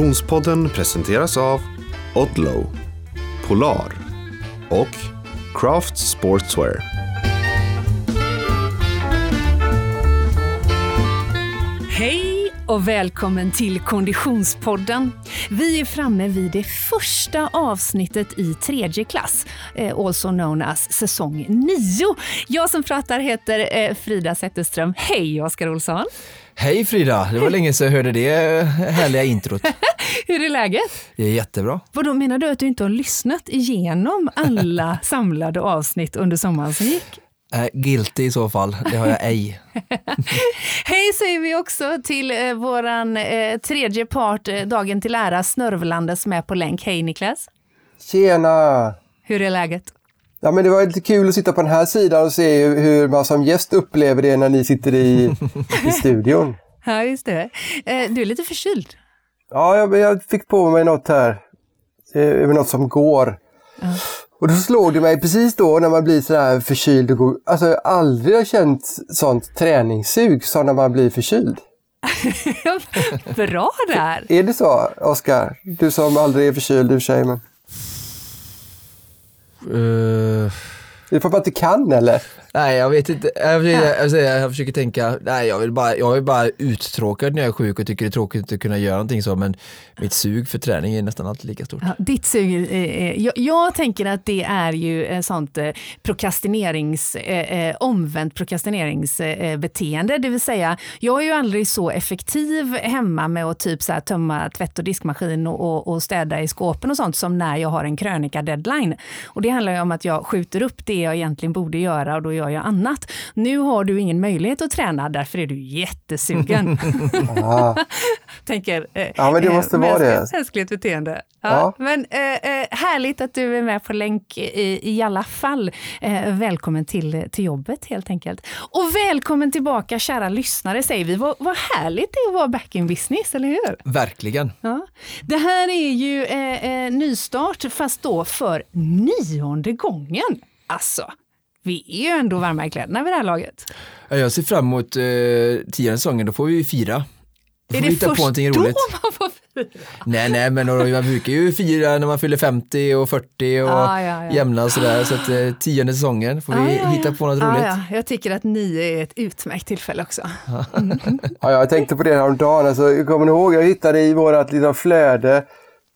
Konditionspodden presenteras av Odlow, Polar och Craft Sportswear. Hej och välkommen till Konditionspodden. Vi är framme vid det första avsnittet i tredje klass, eh, also known as säsong 9. Jag som pratar heter eh, Frida Zetterström. Hej Oskar Olsson! Hej Frida, det var länge sedan jag hörde det härliga introt. Hur är läget? Det är jättebra. Vadå, menar du att du inte har lyssnat igenom alla samlade avsnitt under sommaren som gick? Äh, guilty i så fall, det har jag ej. Hej säger vi också till eh, våran eh, tredje part, eh, dagen till ära, Snörvlande som är på länk. Hej Niklas! Tjena! Hur är läget? Ja, men det var lite kul att sitta på den här sidan och se hur man som gäst upplever det när ni sitter i, i studion. Ja, just det. Eh, du är lite förkyld. Ja, jag, jag fick på mig något här. Eh, över något som går. Och då slog det mig precis då när man blir sådär förkyld och går. Alltså jag har aldrig känt sånt träningssug som när man blir förkyld. Bra där! Är det så, Oskar? Du som aldrig är förkyld i och för sig. Men... Uh, är det för att man inte kan eller? Nej, jag vet inte. Jag jag, säger, jag försöker tänka, nej jag vill bara, jag är bara uttråkad när jag är sjuk och tycker det är tråkigt att kunna göra någonting så, men mitt sug för träning är nästan alltid lika stort. Ja, ditt sug, eh, jag, jag tänker att det är ju eh, sånt eh, prokrastinerings, eh, eh, omvänt prokrastineringsbeteende. Det vill säga, jag är ju aldrig så effektiv hemma med att typ så här, tömma tvätt och diskmaskin och, och, och städa i skåpen och sånt som när jag har en krönika-deadline. Och det handlar ju om att jag skjuter upp det jag egentligen borde göra och då gör jag annat. Nu har du ingen möjlighet att träna, därför är du jättesugen. Tänker, eh, Ja, men det måste eh, vara det. mänskligt- beteende. Ja, Ja. Men eh, eh, härligt att du är med på länk i, i alla fall. Eh, välkommen till, till jobbet helt enkelt. Och välkommen tillbaka kära lyssnare säger vi. Vad, vad härligt det är att vara back in business, eller hur? Verkligen. Ja. Det här är ju eh, eh, nystart, fast då för nionde gången. Alltså, vi är ju ändå varma i kläderna vid det här laget. Ja, Jag ser fram emot uh, tionde säsongen, då får vi ju fira. Då är det hitta på först någonting då roligt. man får fira? Nej, nej, men då- man brukar ju fira när man fyller 50 och 40 och Ja, ja, ja. jämna och sådär. Så att uh, tionde säsongen får vi Ja, ja, ja. hitta på något Ja, roligt. ja. Jag tycker att nio är ett utmärkt tillfälle också. Ja, jag tänkte på det häromdagen. Alltså, jag kommer ni ihåg, jag hittade i vårat lilla flöde.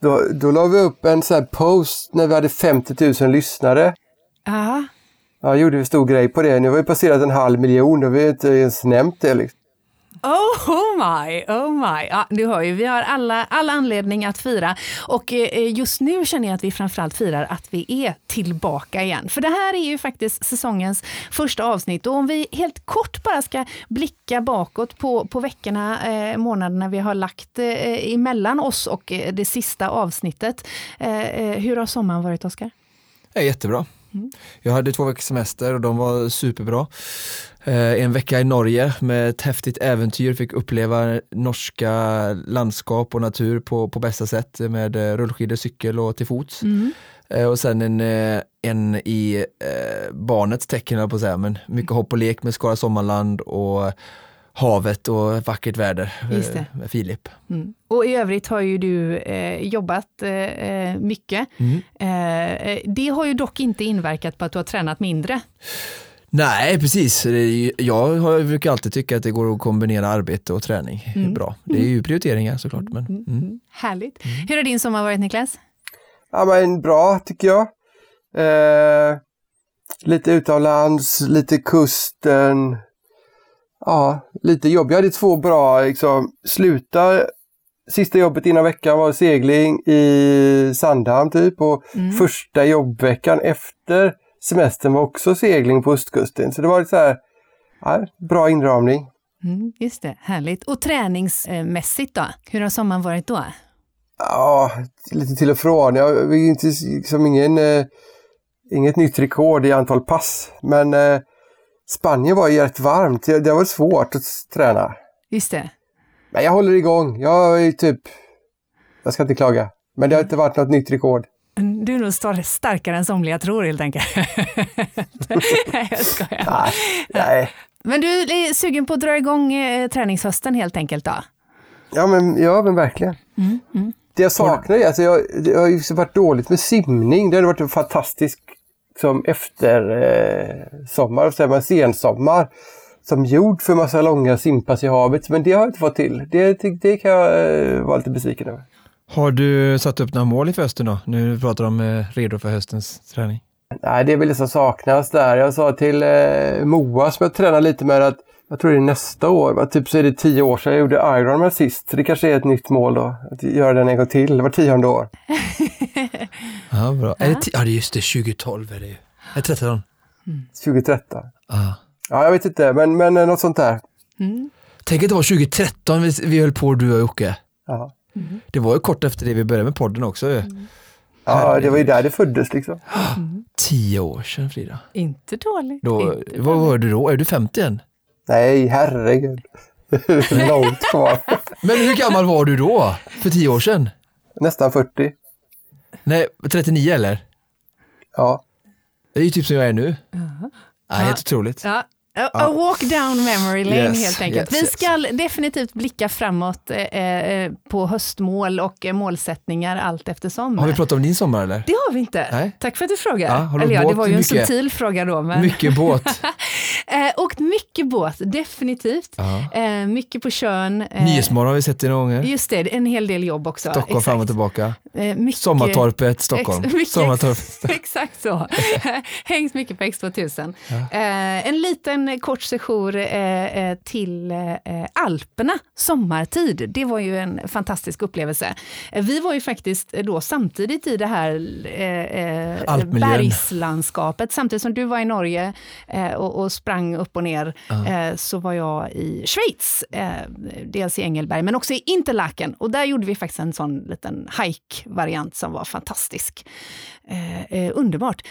Då, då la vi upp en sån här post när vi hade 50 000 lyssnare. Ja, Ja, gjorde vi stor grej på det. Nu har vi passerat en halv miljon. Har vi inte ens nämnt det. Liksom. Oh my, oh my. Ja, du hör ju, vi har alla, alla anledning att fira. Och eh, just nu känner jag att vi framförallt firar att vi är tillbaka igen. För det här är ju faktiskt säsongens första avsnitt. Och om vi helt kort bara ska blicka bakåt på, på veckorna, eh, månaderna vi har lagt eh, emellan oss och eh, det sista avsnittet. Eh, eh, hur har sommaren varit, Oskar? Ja, jättebra. Mm. Jag hade två veckors semester och de var superbra. Eh, en vecka i Norge med ett häftigt äventyr, fick uppleva norska landskap och natur på, på bästa sätt med eh, rullskidor, cykel och till fots. Mm. Eh, och sen en, en i barnets tecken, på att säga, men mycket hopp och lek med Skara Sommarland och havet och vackert väder Just det. eh, med Filip. Mm. Och i övrigt har ju du eh, jobbat eh, mycket. Mm. Eh, eh, det har ju dock inte inverkat på att du har tränat mindre. Nej, precis. Jag har- brukar alltid tycka att det går att kombinera arbete och träning Mm. bra. Det är ju prioriteringar såklart. Men, mm. Mm. Härligt. Hur har din sommar varit Niklas? Ja, men bra tycker jag. Eh, lite utomlands, lite kusten. Ja, lite jobb. Jag hade två bra, liksom, sluta Sista jobbet innan veckan var segling i Sandhamn typ och Mm. första jobbveckan efter semestern var också segling på östkusten. Så det var lite så här, ja, bra inramning. Mm, just det, härligt. Och träningsmässigt då? Hur har sommaren varit då? Ja, lite till och från. Jag har inte liksom ingen, eh, inget nytt rekord i antal pass. Men eh, Spanien var ju rätt varmt. Det, var svårt att träna. Just det. Men jag håller igång. Jag är typ... Jag ska inte klaga. Men det har inte varit något nytt rekord. Du är nog star- starkare än somliga tror helt enkelt. Nej, jag skojar. Nej, nej. Men du är sugen på att dra igång eh, träningshösten helt enkelt då? Ja men, ja, men verkligen. Mm, mm. Det jag saknar är, alltså jag, det har ju varit dåligt med simning. Det hade varit en fantastisk som efter eh, sommar, så sensommar, som gjord för massa långa simpass i havet. Men det har jag inte fått till. Det, det, kan jag eh, vara lite besviken över. Har du satt upp några mål inför hösten då? Nu pratar om eh, redo för höstens träning. Nej, det är väl det som saknas där. Jag sa till eh, Moa som jag tränar lite med att jag tror det är nästa år, typ så är det tio år sedan jag gjorde Ironman sist. Så det kanske är ett nytt mål då, att göra den en gång till. Det var tionde år. ja, bra. Ja. Är det, ja, det just det, 2012 är det ju. Är 13? Mm. 2013. Ah. Ja, jag vet inte, men, men något sånt där. Mm. Tänk att det var 2013 vi, vi höll på, du och Jocke. Ja. Mm. Det var ju kort efter det vi började med podden också. Mm. Ja, det var ju där det föddes liksom. Mm. Tio år sedan Frida. Inte dåligt. Då, inte vad var du då? Är du 50 än? Nej, herregud. Långt kvar. Men hur gammal var du då? För tio år sedan? Nästan 40. Nej, 39 eller? Ja. Det är ju typ som jag är nu. Uh -huh. ja, helt otroligt. Ja, A, walk down memory lane yes, helt enkelt. Yes, Vi ska yes. definitivt blicka framåt eh, eh, på höstmål och eh, målsättningar allt eftersom. Har vi pratat om din sommar eller? Det har vi inte. Nej. Tack för att du frågar. Ja, eller ja, det var ju mycket, en subtil fråga då. Men... Mycket båt. eh, åkt mycket båt, definitivt. Eh, mycket på Tjörn. Eh, Nyhetsmorgon har vi sett det några gånger. Just det, en hel del jobb också. Stockholm exakt. fram och tillbaka. Eh, mycket, Sommartorpet, Stockholm. Ex, mycket, Sommartorpet. exakt så. Hängt mycket på X2000. Ja. Eh, en liten en kort sejour eh, eh, till eh, Alperna sommartid. Det var ju en fantastisk upplevelse. Vi var ju faktiskt då samtidigt i det här bergslandskapet. Samtidigt som du var i Norge och, och sprang upp och ner uh. så var jag i Schweiz. Dels i Engelberg men också i Interlaken. Och där gjorde vi faktiskt en sån liten hike-variant som var fantastisk. Eh, underbart.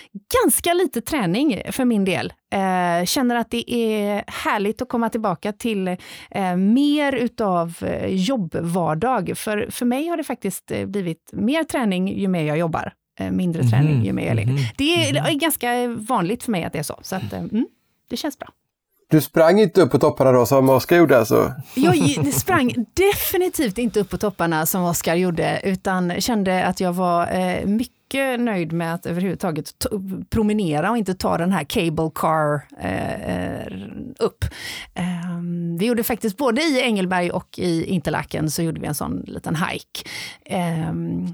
Ganska lite träning för min del. Eh, känner att det är härligt att komma tillbaka till eh, mer utav eh, jobbvardag. För, för mig har det faktiskt eh, blivit mer träning ju mer jag jobbar. Eh, mindre mm -hmm. träning ju mer jag lever. Mm. Det är, mm -hmm. ganska vanligt för mig att det är så. Så att, mm, det känns bra. Du sprang inte upp på topparna då som Oskar gjorde alltså? Jag sprang definitivt inte upp på topparna som Oskar gjorde, utan kände att jag var eh, mycket mycket nöjd med att överhuvudtaget promenera och inte ta den här cable car eh, upp. Eh, vi gjorde faktiskt både i Engelberg och i Interlaken så gjorde vi en sån liten hike. Eh,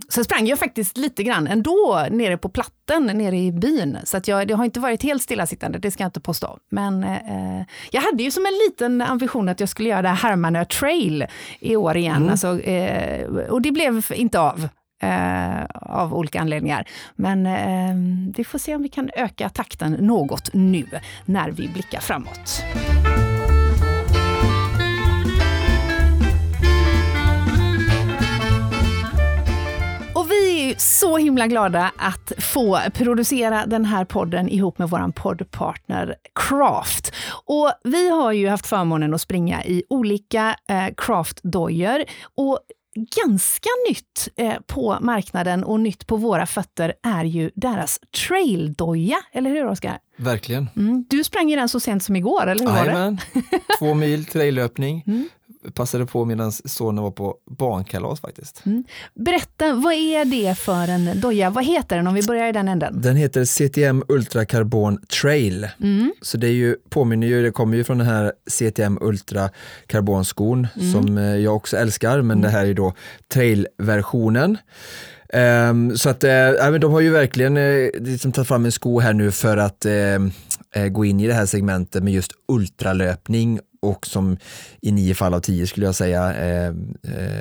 sen sprang jag faktiskt lite grann ändå nere på platten nere i byn. Så att jag, det har inte varit helt stillasittande, det ska jag inte påstå. Men eh, jag hade ju som en liten ambition att jag skulle göra det här Hermanö trail i år igen. Mm. Alltså, eh, och det blev inte av eh, av olika anledningar. Men eh, vi får se om vi kan öka takten något nu när vi blickar framåt. Vi är så himla glada att få producera den här podden ihop med vår poddpartner Craft. Och vi har ju haft förmånen att springa i olika eh, craft-dojor. Och ganska nytt eh, på marknaden och nytt på våra fötter är ju deras traildoja, eller hur Oskar? Verkligen. Mm. Du sprang i den så sent som igår, eller hur Jajamän. var det? Två mil traillöpning. Mm passade på medan sonen var på barnkalas faktiskt. Mm. Berätta, vad är det för en doja? Vad heter den om vi börjar i den änden? Den heter CTM Ultra Carbon Trail. Mm. Så det är ju, påminner ju, det kommer ju från den här CTM Ultra Carbon skon mm. som eh, jag också älskar, men mm. det här är då trailversionen. Um, så att äh, de har ju verkligen äh, liksom tagit fram en sko här nu för att äh, gå in i det här segmentet med just ultralöpning och som i nio fall av tio skulle jag säga eh,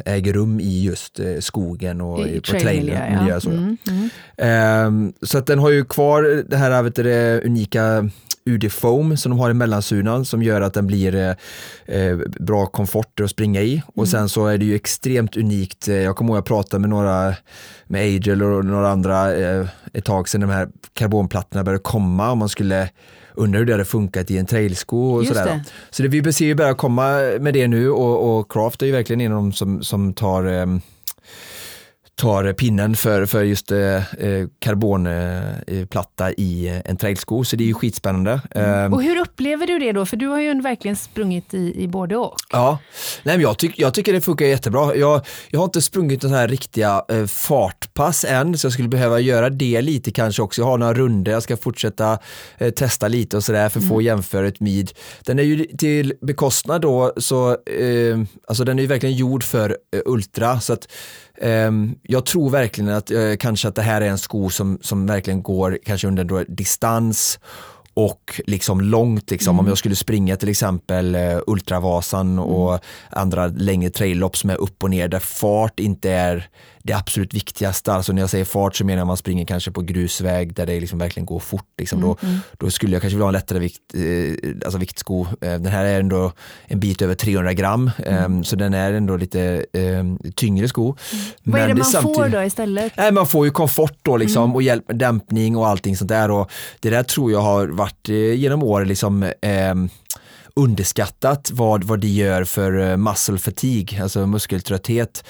äger rum i just eh, skogen och I på trailmiljö. Ja. Så, mm, mm. Ehm, så att den har ju kvar det här vet du, unika UD Foam som de har i mellansunan som gör att den blir eh, bra komfort att springa i. Och mm. sen så är det ju extremt unikt. Jag kommer ihåg att jag pratade med några, med Agel och några andra eh, ett tag sedan de här karbonplattorna började komma och man skulle undrar hur det hade funkat i en trailsko och sådär. Det. Så det, vi ser ju bara komma med det nu och, och Craft är ju verkligen en av dem som, som tar, eh, tar pinnen för, för just eh, karbonplatta i en trailsko. Så det är ju skitspännande. Mm. Och hur upplever du det då? För du har ju verkligen sprungit i, i både och. Ja, Nej, men jag, tyck, jag tycker det funkar jättebra. Jag, jag har inte sprungit några här riktiga eh, fartpass än, så jag skulle behöva göra det lite kanske också. Jag har några runder jag ska fortsätta eh, testa lite och sådär för att mm. få jämföra ett mid. Den är ju till bekostnad då, så eh, alltså den är ju verkligen gjord för eh, ultra. så att Ehm, jag tror verkligen att eh, kanske att det här är en sko som, som verkligen går kanske under distans och liksom långt. Liksom. Mm. Om jag skulle springa till exempel uh, Ultravasan mm. och andra längre traillopp som är upp och ner där fart inte är det absolut viktigaste. Alltså när jag säger fart så menar jag man springer kanske på grusväg där det liksom verkligen går fort. Liksom. Mm. Då, mm. då, skulle jag kanske vilja ha en lättare vikt, eh, alltså viktsko. Eh, den här är ändå en bit över 300 gram eh, så den är ändå lite eh, tyngre sko. Mm. Vad är det man får då istället? Nej, man får ju komfort då liksom, mm. och hjälp med dämpning och allting sånt där. Och det där tror jag har varit eh, genom åren liksom ehm, underskattat vad, vad det gör för eh, muscle fatigue, alltså muskeltrötthet.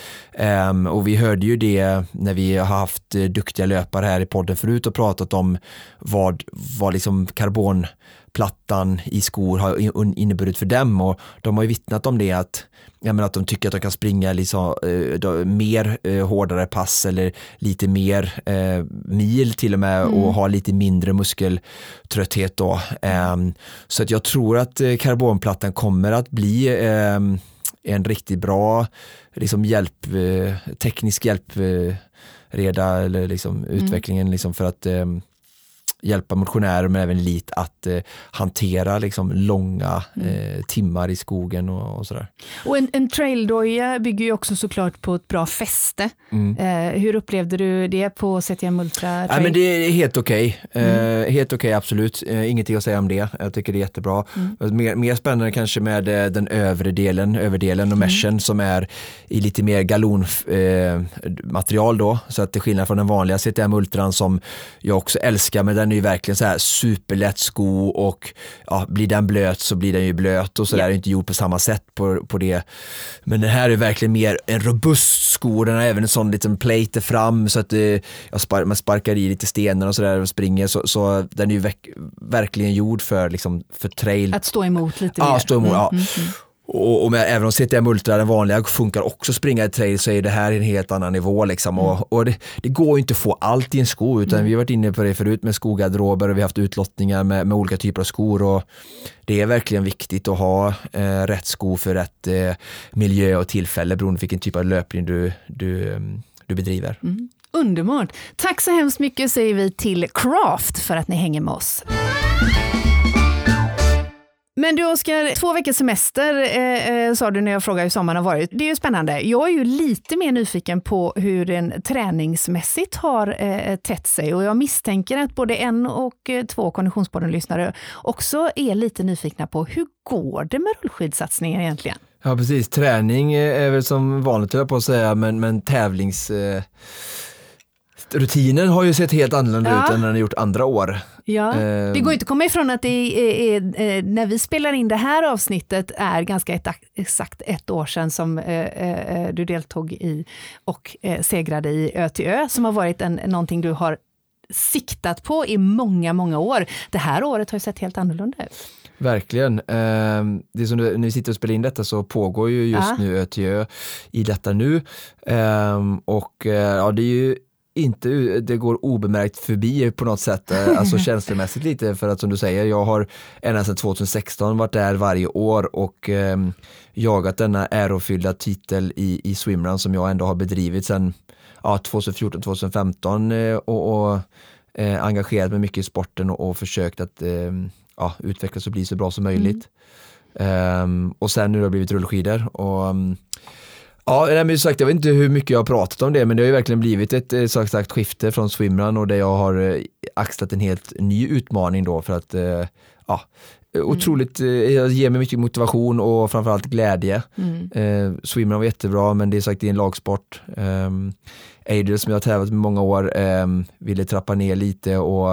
Um, och vi hörde ju det när vi har haft eh, duktiga löpare här i podden förut och pratat om vad, vad liksom karbonplattan i skor har inneburit för dem och de har ju vittnat om det att jag menar att de tycker att de kan springa liksom, eh, mer eh, hårdare pass eller lite mer eh, mil till och med mm. och ha lite mindre muskeltrötthet då. Ehm, så att jag tror att eh, karbonplattan kommer att bli ehm, en riktigt bra liksom hjälp, eh, teknisk hjälpreda eller liksom mm. utvecklingen liksom för att ehm, hjälpa motionärer men även elit att eh, hantera liksom, långa mm. eh, timmar i skogen och, och sådär. Och en, en traildoja bygger ju också såklart på ett bra fäste. Mm. Eh, hur upplevde du det på CTM Ultra? Ja, men det är helt okej. Okay. Mm. Eh, helt okej, okay, absolut. Eh, ingenting att säga om det. Jag tycker det är jättebra. Mm. Mer, mer spännande kanske med eh, den övre delen, överdelen och mm. meshen som är i lite mer galonmaterial då. Så att det är skillnad från den vanliga CTM Ultran som jag också älskar, men den den är ju verkligen så här superlätt sko och ja, blir den blöt så blir den ju blöt och så yeah. där, inte gjord på samma sätt på, på det. Men den här är verkligen mer en robust sko, den har även en sån liten plate fram så att eh, jag spar, man sparkar i lite stenar och sådär och springer så, så den är ju verk, verkligen gjord för, liksom, för trail. Att stå emot lite ja, mer. Stå emot, mm, ja. Mm, mm. Och, och med, även om CTM Ultra, den vanliga, funkar också springa i trail så är det här en helt annan nivå. Liksom. Mm. Och, och det, det, går inte att få allt i en sko utan mm. vi har varit inne på det förut med skogarderober och vi har haft utlottningar med, med olika typer av skor. Och det är verkligen viktigt att ha eh, rätt sko för rätt eh, miljö och tillfälle beroende på vilken typ av löpning du, du, mm, du bedriver. Mm. Underbart! Tack så hemskt mycket säger vi till Craft för att ni hänger med oss. Men du Oskar, två veckors semester eh, eh, sa du när jag frågade hur sommaren har varit. Det är ju spännande. Jag är ju lite mer nyfiken på hur den träningsmässigt har eh, tätt sig och jag misstänker att både en och eh, två Konditionspodden-lyssnare också är lite nyfikna på hur går det med rullskidsatsningen egentligen? Ja precis, träning är väl som vanligt höll jag på att säga, men, men tävlings... Eh rutinen har ju sett helt annorlunda ja. ut än den har gjort andra år. Ja. Eh. Det går inte att komma ifrån att det är, är, är, när vi spelar in det här avsnittet är ganska ett, exakt ett år sedan som eh, eh, du deltog i och eh, segrade i Ö till Ö, som har varit en, någonting du har siktat på i många, många år. Det här året har ju sett helt annorlunda ut. Verkligen. Ehm, det är som när vi sitter och spelar in detta så pågår ju just ja. nu Ö till Ö i detta nu. Ehm, och eh, ja, det är ju inte det går obemärkt förbi på något sätt, eh, alltså känslomässigt lite för att som du säger, jag har ända sedan 2016 varit där varje år och eh, jagat denna ärofyllda titel i, i swimrun som jag ändå har bedrivit sedan ja, 2014-2015 eh, och, och eh, engagerat mig mycket i sporten och, och försökt att eh, ja, utvecklas och bli så bra som möjligt. Mm. Um, och sen nu har det blivit rullskidor och Ja, men sagt, jag vet inte hur mycket jag har pratat om det, men det har ju verkligen blivit ett eh, sagt, sagt skifte från swimrun och där jag har eh, axlat en helt ny utmaning då för att eh, ja, mm. otroligt, jag ger mig mycket motivation och framförallt glädje. Mm. Eh, swimrun var jättebra, men det är sagt det är en lagsport. Eh, Adriel som jag har tävlat med många år eh, ville trappa ner lite och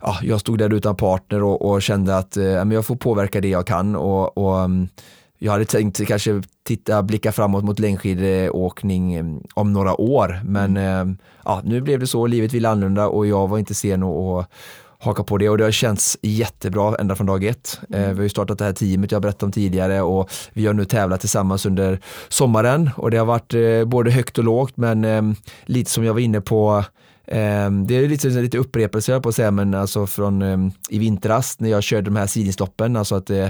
ja, jag stod där utan partner och, och kände att eh, jag får påverka det jag kan och, och jag hade tänkt kanske titta, blicka framåt mot längdskidåkning eh, om några år men mm. ja, nu blev det så, livet vill annorlunda och jag var inte sen att haka på det och det har känts jättebra ända från dag ett. Mm. Vi har ju startat det här teamet jag berättade om tidigare och vi har nu tävlat tillsammans under sommaren och det har varit både högt och lågt men lite som jag var inne på Ehm, det är lite, lite upprepelse på att säga, men alltså från ehm, i vintras när jag körde de här sidningsloppen, alltså att eh,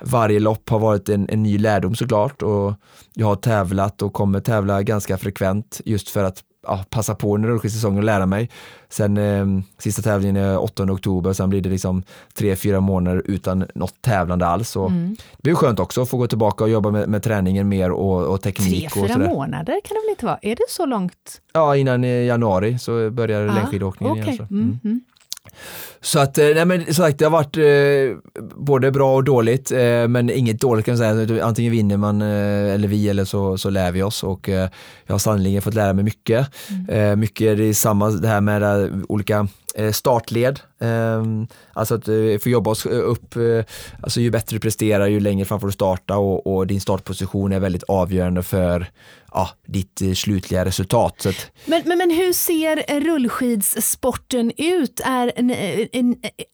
varje lopp har varit en, en ny lärdom såklart och jag har tävlat och kommer tävla ganska frekvent just för att ja, passa på under rullskidsäsongen och lära mig. Sen eh, sista tävlingen är 8 oktober, sen blir det liksom tre, fyra månader utan något tävlande alls. Och mm. Det blir skönt också att få gå tillbaka och jobba med, med träningen mer och, och teknik. Tre, fyra månader kan det väl inte vara? Är det så långt? Ja, innan januari så börjar ah, längdskidåkningen okay. igen. Så. Mm. Mm. Så att, eh, nej men sagt det har varit eh, både bra och dåligt, eh, men inget dåligt kan jag säga. Antingen vinner man eh, eller vi eller så, så lär vi oss och eh, jag har sannolikt fått lära mig mycket. Mm. Eh, mycket det är samma det här med olika startled, Ehm, alltså att eh, få jobba oss eh, upp, eh, alltså ju bättre du presterar ju längre fram får du starta och, och din startposition är väldigt avgörande för ja, ditt slutliga resultat. Så att... men, men, men hur ser rullskidssporten ut? Är,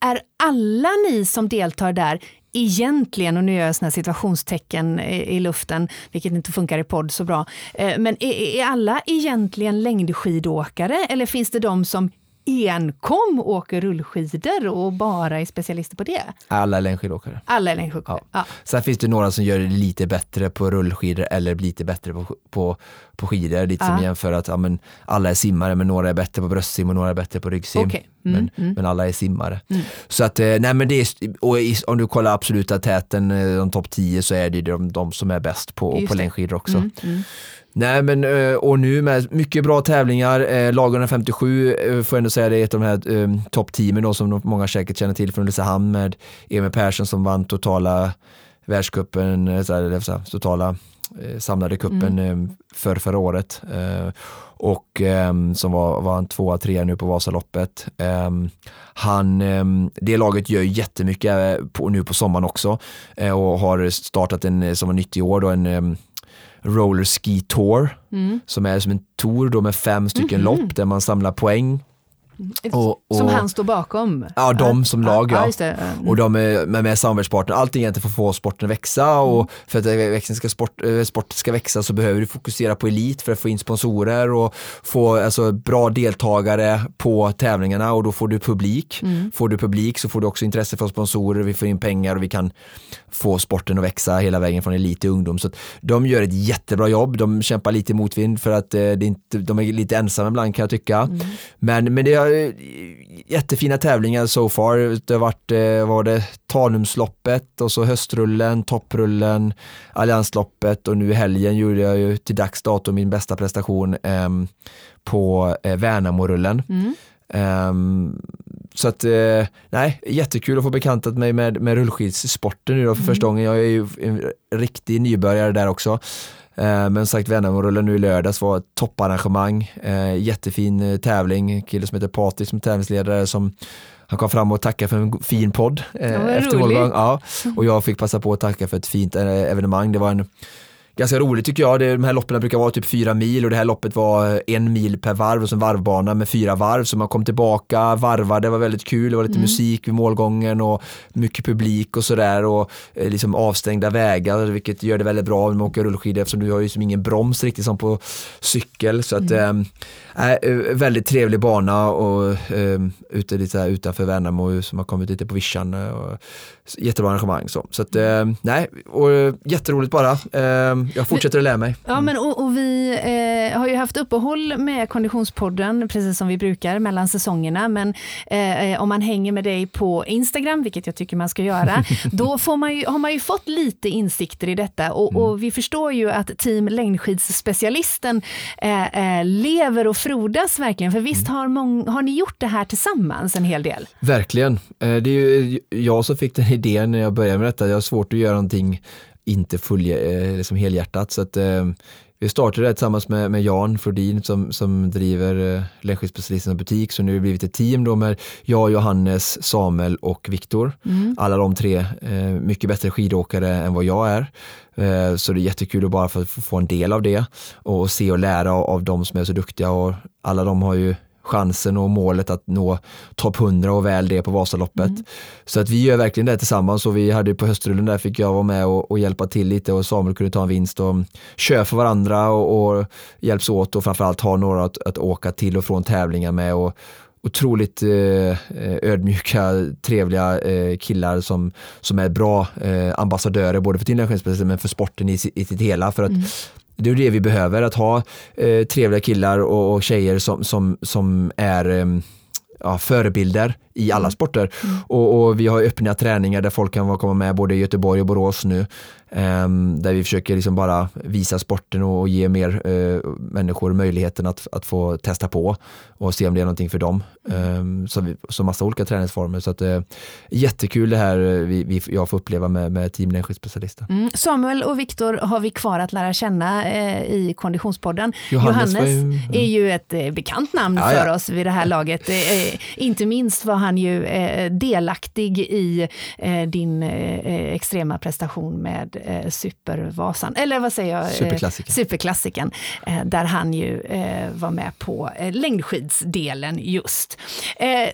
är alla ni som deltar där egentligen, och nu gör jag såna situationstecken i, luften, vilket inte funkar i podd så bra, men är, är alla egentligen längdskidåkare eller finns det de som enkom åker rullskidor och bara är specialister på det? Alla längdskidåkare. Alla längdskidåkare. Ja. Ja. Sen finns det några som gör det lite bättre på rullskidor eller lite bättre på, på, på skidor. Lite ja. som jämför att ja, men alla är simmare men några är bättre på bröstsim och några är bättre på ryggsim. Okay. Mm, men, mm. men alla är simmare. Mm. Så att, eh, nej men det är, och om du kollar absoluta täten, eh, de topp 10 så är det de, de som är bäst på, på längdskidor också. Nej men eh, och nu med mycket bra tävlingar, eh, lag 157 eh, får jag ändå säga det är ett av de här eh, toppteamen som många säkert känner till från Ulricehamn med Emil Persson som vann totala världscupen, eller totala samlade kuppen mm. för förra året och um, som var, var en tvåa, trea nu på Vasaloppet. Um, han, um, det laget gör jättemycket på, nu på sommaren också och har startat en, som var nytt i år, då, en Roller Ski Tour mm. som är som en tour då med fem stycken mm -hmm. lopp där man samlar poäng och, och, som han står bakom? Ja, de som lag ja. ja mm. Och de är med, med samarbetspartner. Allting egentligen för att få sporten att växa och mm. för att växten ska sport, eh, sport ska växa så behöver du fokusera på elit för att få in sponsorer och få alltså, bra deltagare på tävlingarna och då får du publik. Mm. Får du publik så får du också intresse för sponsorer, vi får in pengar och vi kan få sporten att växa hela vägen från elit till ungdom. Så de gör ett jättebra jobb. De kämpar lite motvind för att eh, det inte, de är lite ensamma ibland kan jag tycka. Mm. Men, men det är jättefina tävlingar so far. Det har varit eh, var det Tanumsloppet och så höstrullen, topprullen, alliansloppet och nu i helgen gjorde jag ju till dags dato min bästa prestation eh, på eh, Värnamorullen. Mm. Um, så att, eh, nej, jättekul att få bekantat mig med, med rullskidssporten nu då för mm. första gången. Jag är ju en riktig nybörjare där också. Eh, men sagt Värnamorullen nu i lördags var ett topparrangemang. Eh, jättefin eh, tävling, kille som heter Patrik som är tävlingsledare som han kom fram och tackade för en fin podd eh, efter målgång. Ja, och jag fick passa på att tacka för ett fint evenemang. Det var en ganska roligt tycker jag. De här loppen brukar vara typ fyra mil och det här loppet var en mil per varv och så en varvbana med fyra varv. Så man kom tillbaka, varvade, det var väldigt kul. Det var lite mm. musik vid målgången och mycket publik och sådär och eh, liksom avstängda vägar vilket gör det väldigt bra när man åker rullskidor eftersom du har ju liksom ingen broms riktigt som på cykel. Så att, mm. Äh, väldigt trevlig bana och äh, ute lite utanför Värnamo som har kommit lite på vischan. Och, jättebra arrangemang. Så, så att, äh, nej, och, jätteroligt bara jag fortsätter att lära mig. Ja, men och, och vi eh, har ju haft uppehåll med Konditionspodden, precis som vi brukar, mellan säsongerna. Men eh, om man hänger med dig på Instagram, vilket jag tycker man ska göra, då får man ju, har man ju fått lite insikter i detta. Och, mm. och vi förstår ju att Team Längdskidsspecialisten eh, eh lever och frodas verkligen. För visst mm. har, mång, har ni gjort det här tillsammans en hel del? Verkligen. Eh, det är ju jag som fick den idén när jag började med detta. Jag har svårt att göra någonting inte full, eh, liksom helhjärtat. Så att, eh, vi startade det tillsammans med, med Jan Flodin som, som driver eh, Länsskidspecialisternas butik. Så nu har det blivit ett team då med jag, Johannes, Samuel och Viktor. Mm. Alla de tre eh, mycket bättre skidåkare än vad jag är. Eh, så det är jättekul att bara få, få en del av det och se och lära av, av de som är så duktiga. Och alla de har ju chansen och målet att nå topp 100 och väl det på Vasaloppet. Mm. Så att vi gör verkligen det tillsammans och vi hade på höstrullen där fick jag vara med och, och hjälpa till lite och Samuel kunde ta en vinst och köra för varandra och, och hjälps åt och framförallt ha några att, att åka till och från tävlingar med och otroligt eh, ödmjuka, trevliga eh, killar som, som är bra eh, ambassadörer både för Tinnerskensspecialister men för sporten i, i sitt hela. För att Mm det är det vi behöver, att ha eh, trevliga killar och, och tjejer som, som, som är eh, ja, förebilder i alla sporter. Och, och vi har öppna träningar där folk kan komma med både i Göteborg och Borås nu. ehm, där vi försöker liksom bara visa sporten och ge mer eh, människor möjligheten att, att få testa på och se om det är någonting för dem. Um, så, vi, så massa olika träningsformer. Så att, eh, jättekul det här eh, vi, vi, jag får uppleva med, med team längdskidspecialister. Mm. Samuel och Viktor har vi kvar att lära känna eh, i Konditionspodden. Johannes var ju- är ju ett bekant namn Ja, för ja. oss vid det här laget. Inte minst var han ju eh, delaktig i eh, din eh, extrema prestation med Supervasan, eller vad säger jag? Superklassiken. Superklassiken, där han ju var med på längdskidsdelen just.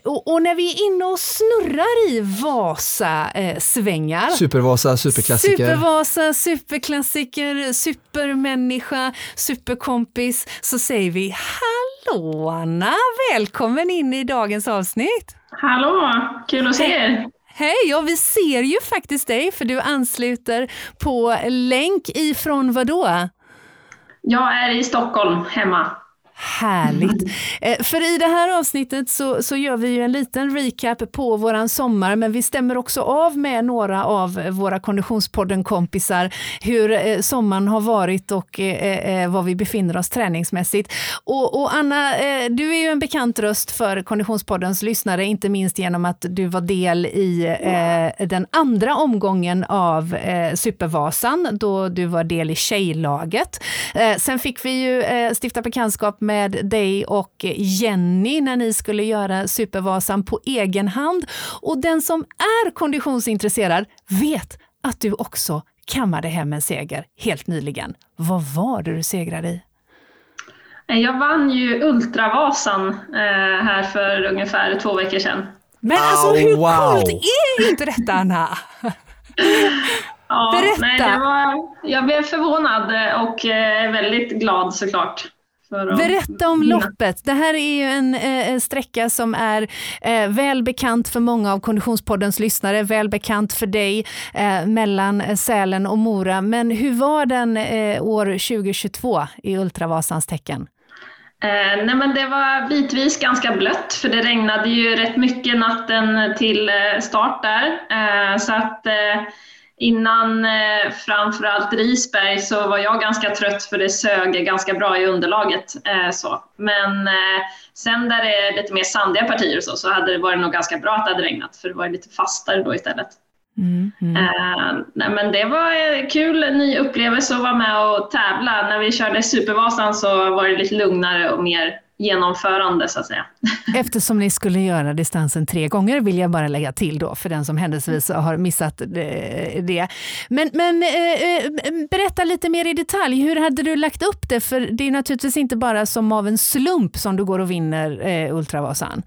Och, och när vi är inne och snurrar i Vasa-svängar Supervasa, superklassiker. Supervasa, superklassiker, supermänniska, superkompis. Så säger vi hallå Anna, välkommen in i dagens avsnitt. Hallå, kul att se er. Hej, ja vi ser ju faktiskt dig för du ansluter på länk ifrån vadå? Jag är i Stockholm hemma. Härligt. Eh, För i det här avsnittet så, så gör vi ju en liten recap på våran sommar, men vi stämmer också av med några av våra Konditionspodden-kompisar hur eh, sommaren har varit och eh, eh, var vi befinner oss träningsmässigt. Och, och Anna, eh, du är ju en bekant röst för Konditionspoddens lyssnare, inte minst genom att du var del i den andra omgången av Supervasan, då du var del i tjejlaget. Sen fick vi ju stifta bekantskap med dig och Jenny när ni skulle göra Supervasan på egen hand. Och den som är konditionsintresserad vet att du också kammade hem en seger helt nyligen. Vad var det du segrade i? Jag vann ju Ultravasan eh, här för ungefär två veckor sedan. Men alltså Au, hur wow. coolt är inte detta Anna? Ja, Berätta. Nej, det var, jag blev förvånad och eh, väldigt glad såklart. Berätta om vinna. loppet. Det här är ju en eh, sträcka som är eh, väl bekant för många av Konditionspoddens lyssnare, väl bekant för dig eh, mellan Sälen och Mora. Men hur var den eh, år 2022 i Ultravasans tecken? Eh, nej men det var bitvis ganska blött för det regnade ju rätt mycket natten till eh, start där. Eh, så att eh, innan eh, framförallt Risberg så var jag ganska trött för det sög ganska bra i underlaget. Eh, så. Men eh, sen där det är lite mer sandiga partier så, så hade det varit nog ganska bra att det hade regnat för det var lite fastare då istället. Mm, mm. Eh, nej, men det var en kul ny upplevelse att vara med och tävla. När vi körde Supervasan så var det lite lugnare och mer genomförande så att säga. Eftersom ni skulle göra distansen tre gånger vill jag bara lägga till då för den som händelsevis har missat eh, det. Men, men eh, eh, berätta lite mer i detalj, hur hade du lagt upp det? För det är naturligtvis inte bara som av en slump som du går och vinner eh, Ultravasan.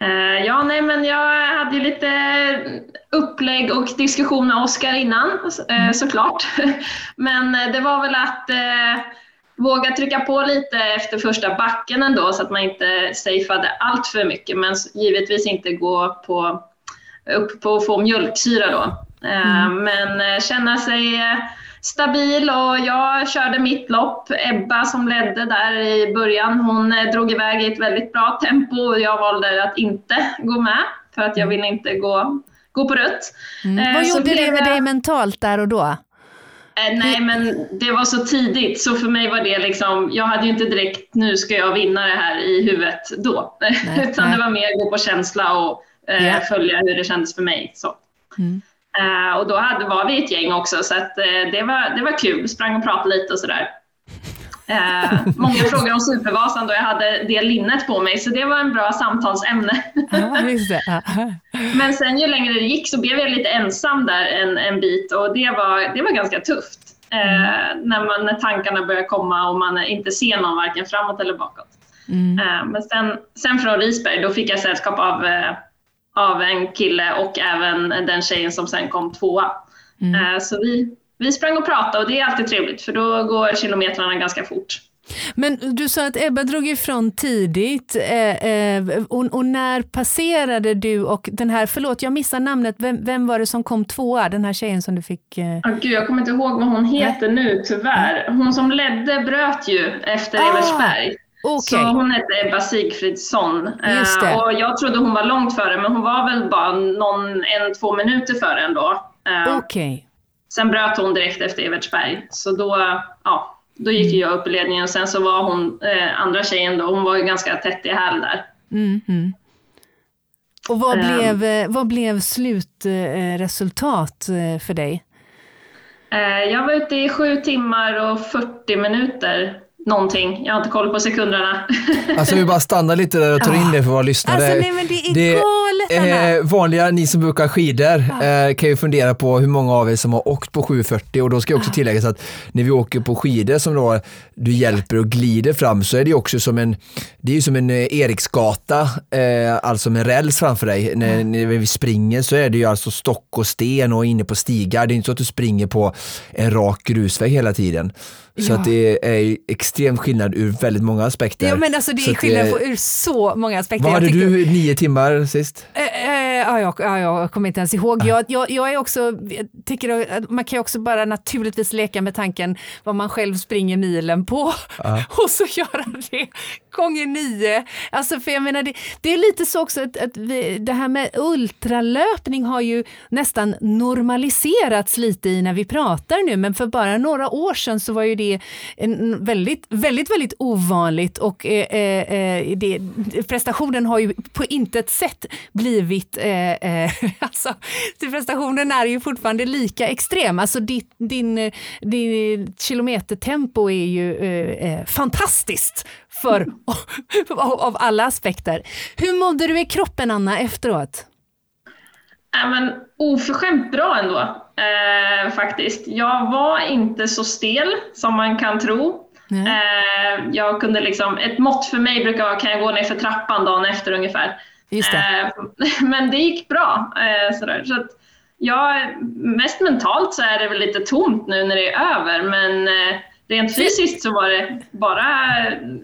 Eh, ja, nej, men jag hade ju lite upplägg och diskussion med Oskar innan eh, såklart. Men eh, det var väl att eh, våga trycka på lite efter första backen ändå så att man inte safeade allt för mycket men givetvis inte gå på, upp på att få mjölksyra då. Eh, Men eh, känna sig eh, stabil och jag körde mitt lopp. Ebba som ledde där i början, hon drog iväg i ett väldigt bra tempo och jag valde att inte gå med för att jag ville inte gå, gå på rött. Eh, Vad så gjorde det med jag- dig mentalt där och då? Eh, nej, men det var så tidigt så för mig var det liksom, jag hade ju inte direkt nu ska jag vinna det här i huvudet då. Utan nej. det var mer gå på känsla och eh, Ja. följa hur det kändes för mig. Så. Mm. Eh, och då hade, var vi ett gäng också så att, eh, det, var, det var kul, sprang och pratade lite och sådär. Eh, många frågor om Supervasan då jag hade det linnet på mig, så det var en bra samtalsämne. Ja. Men sen ju längre det gick så blev jag lite ensam där en, en bit och det var, det var ganska tufft. Eh, när, man, när tankarna börjar komma och man inte ser någon varken framåt eller bakåt. Mm. Eh, men sen, sen från Risberg, då fick jag sällskap av, eh, av en kille och även den tjejen som sen kom tvåa. Mm. Eh, så vi, vi sprang och pratade och det är alltid trevligt för då går kilometrarna ganska fort. Men du sa att Ebba drog ifrån tidigt eh, eh, och, och när passerade du och den här, förlåt jag missar namnet, vem, vem var det som kom tvåa, den här tjejen som du fick? Eh... Oh, gud, jag kommer inte ihåg vad hon heter nu tyvärr. Hon som ledde bröt ju efter Ah, Evertsberg. Okej, Så hon hette Ebba Sigfridsson. Eh, och jag trodde hon var långt före, men hon var väl bara någon, en, två minuter före ändå. Eh, okej. Sen bröt hon direkt efter Evertsberg. Så då, ja, då gick Mm. jag upp i ledningen och sen så var hon, eh, andra tjejen då, hon var ju ganska tätt i häl där. Mm, mm. Och vad Ehm. blev, eh, vad blev slutresultat eh, för dig? Eh, jag var ute i sju timmar och 40 minuter någonting. Jag har inte koll på sekunderna. Alltså vi bara stannar lite där och tar in det för våra lyssnare. Alltså nej men det är Anna. Eh, vanliga, ni som brukar skidor eh, kan ju fundera på hur många av er som har åkt på 740 och då ska jag också tillägga att när vi åker på skidor som då du hjälper och glider fram så är det också som en, det är ju som en eh, Eriksgata, eh, alltså med räls framför dig. När, när vi springer så är det ju alltså stock och sten och inne på stigar. Det är inte så att du springer på en rak grusväg hela tiden. Så Ja. att det är extrem skillnad ur väldigt många aspekter. Ja men alltså det Så är skillnad eh, på, ur så många aspekter. Vad hade tycker- du, nio timmar sist? Eh, eh, ja, jag, ja, jag kommer inte ens ihåg. Jag, jag, jag är också, jag tycker att man kan ju också bara naturligtvis leka med tanken vad man själv springer milen på och så göra det gånger nio. Alltså för jag menar, det, det är lite så också att, att vi, det här med ultralöpning har ju nästan normaliserats lite i när vi pratar nu, men för bara några år sedan så var ju det det en väldigt, väldigt, väldigt ovanligt och eh, eh, eh, det, prestationen har ju på intet sätt blivit, eh, eh, alltså prestationen är ju fortfarande lika extrem. Alltså ditt, din, din kilometertempo är ju eh, eh fantastiskt för, av, av alla aspekter. Hur mådde du i kroppen Anna efteråt? Nej, men oförskämt bra ändå, eh, faktiskt. Jag var inte så stel som man kan tro. Nej. Eh, jag kunde liksom, ett mått för mig brukar vara, kan jag gå ner för trappan dagen efter ungefär? Just det. Eh, men det gick bra. Eh, sådär. Så att jag, mest mentalt så är det väl lite tomt nu när det är över, men eh, rent fysiskt så var det bara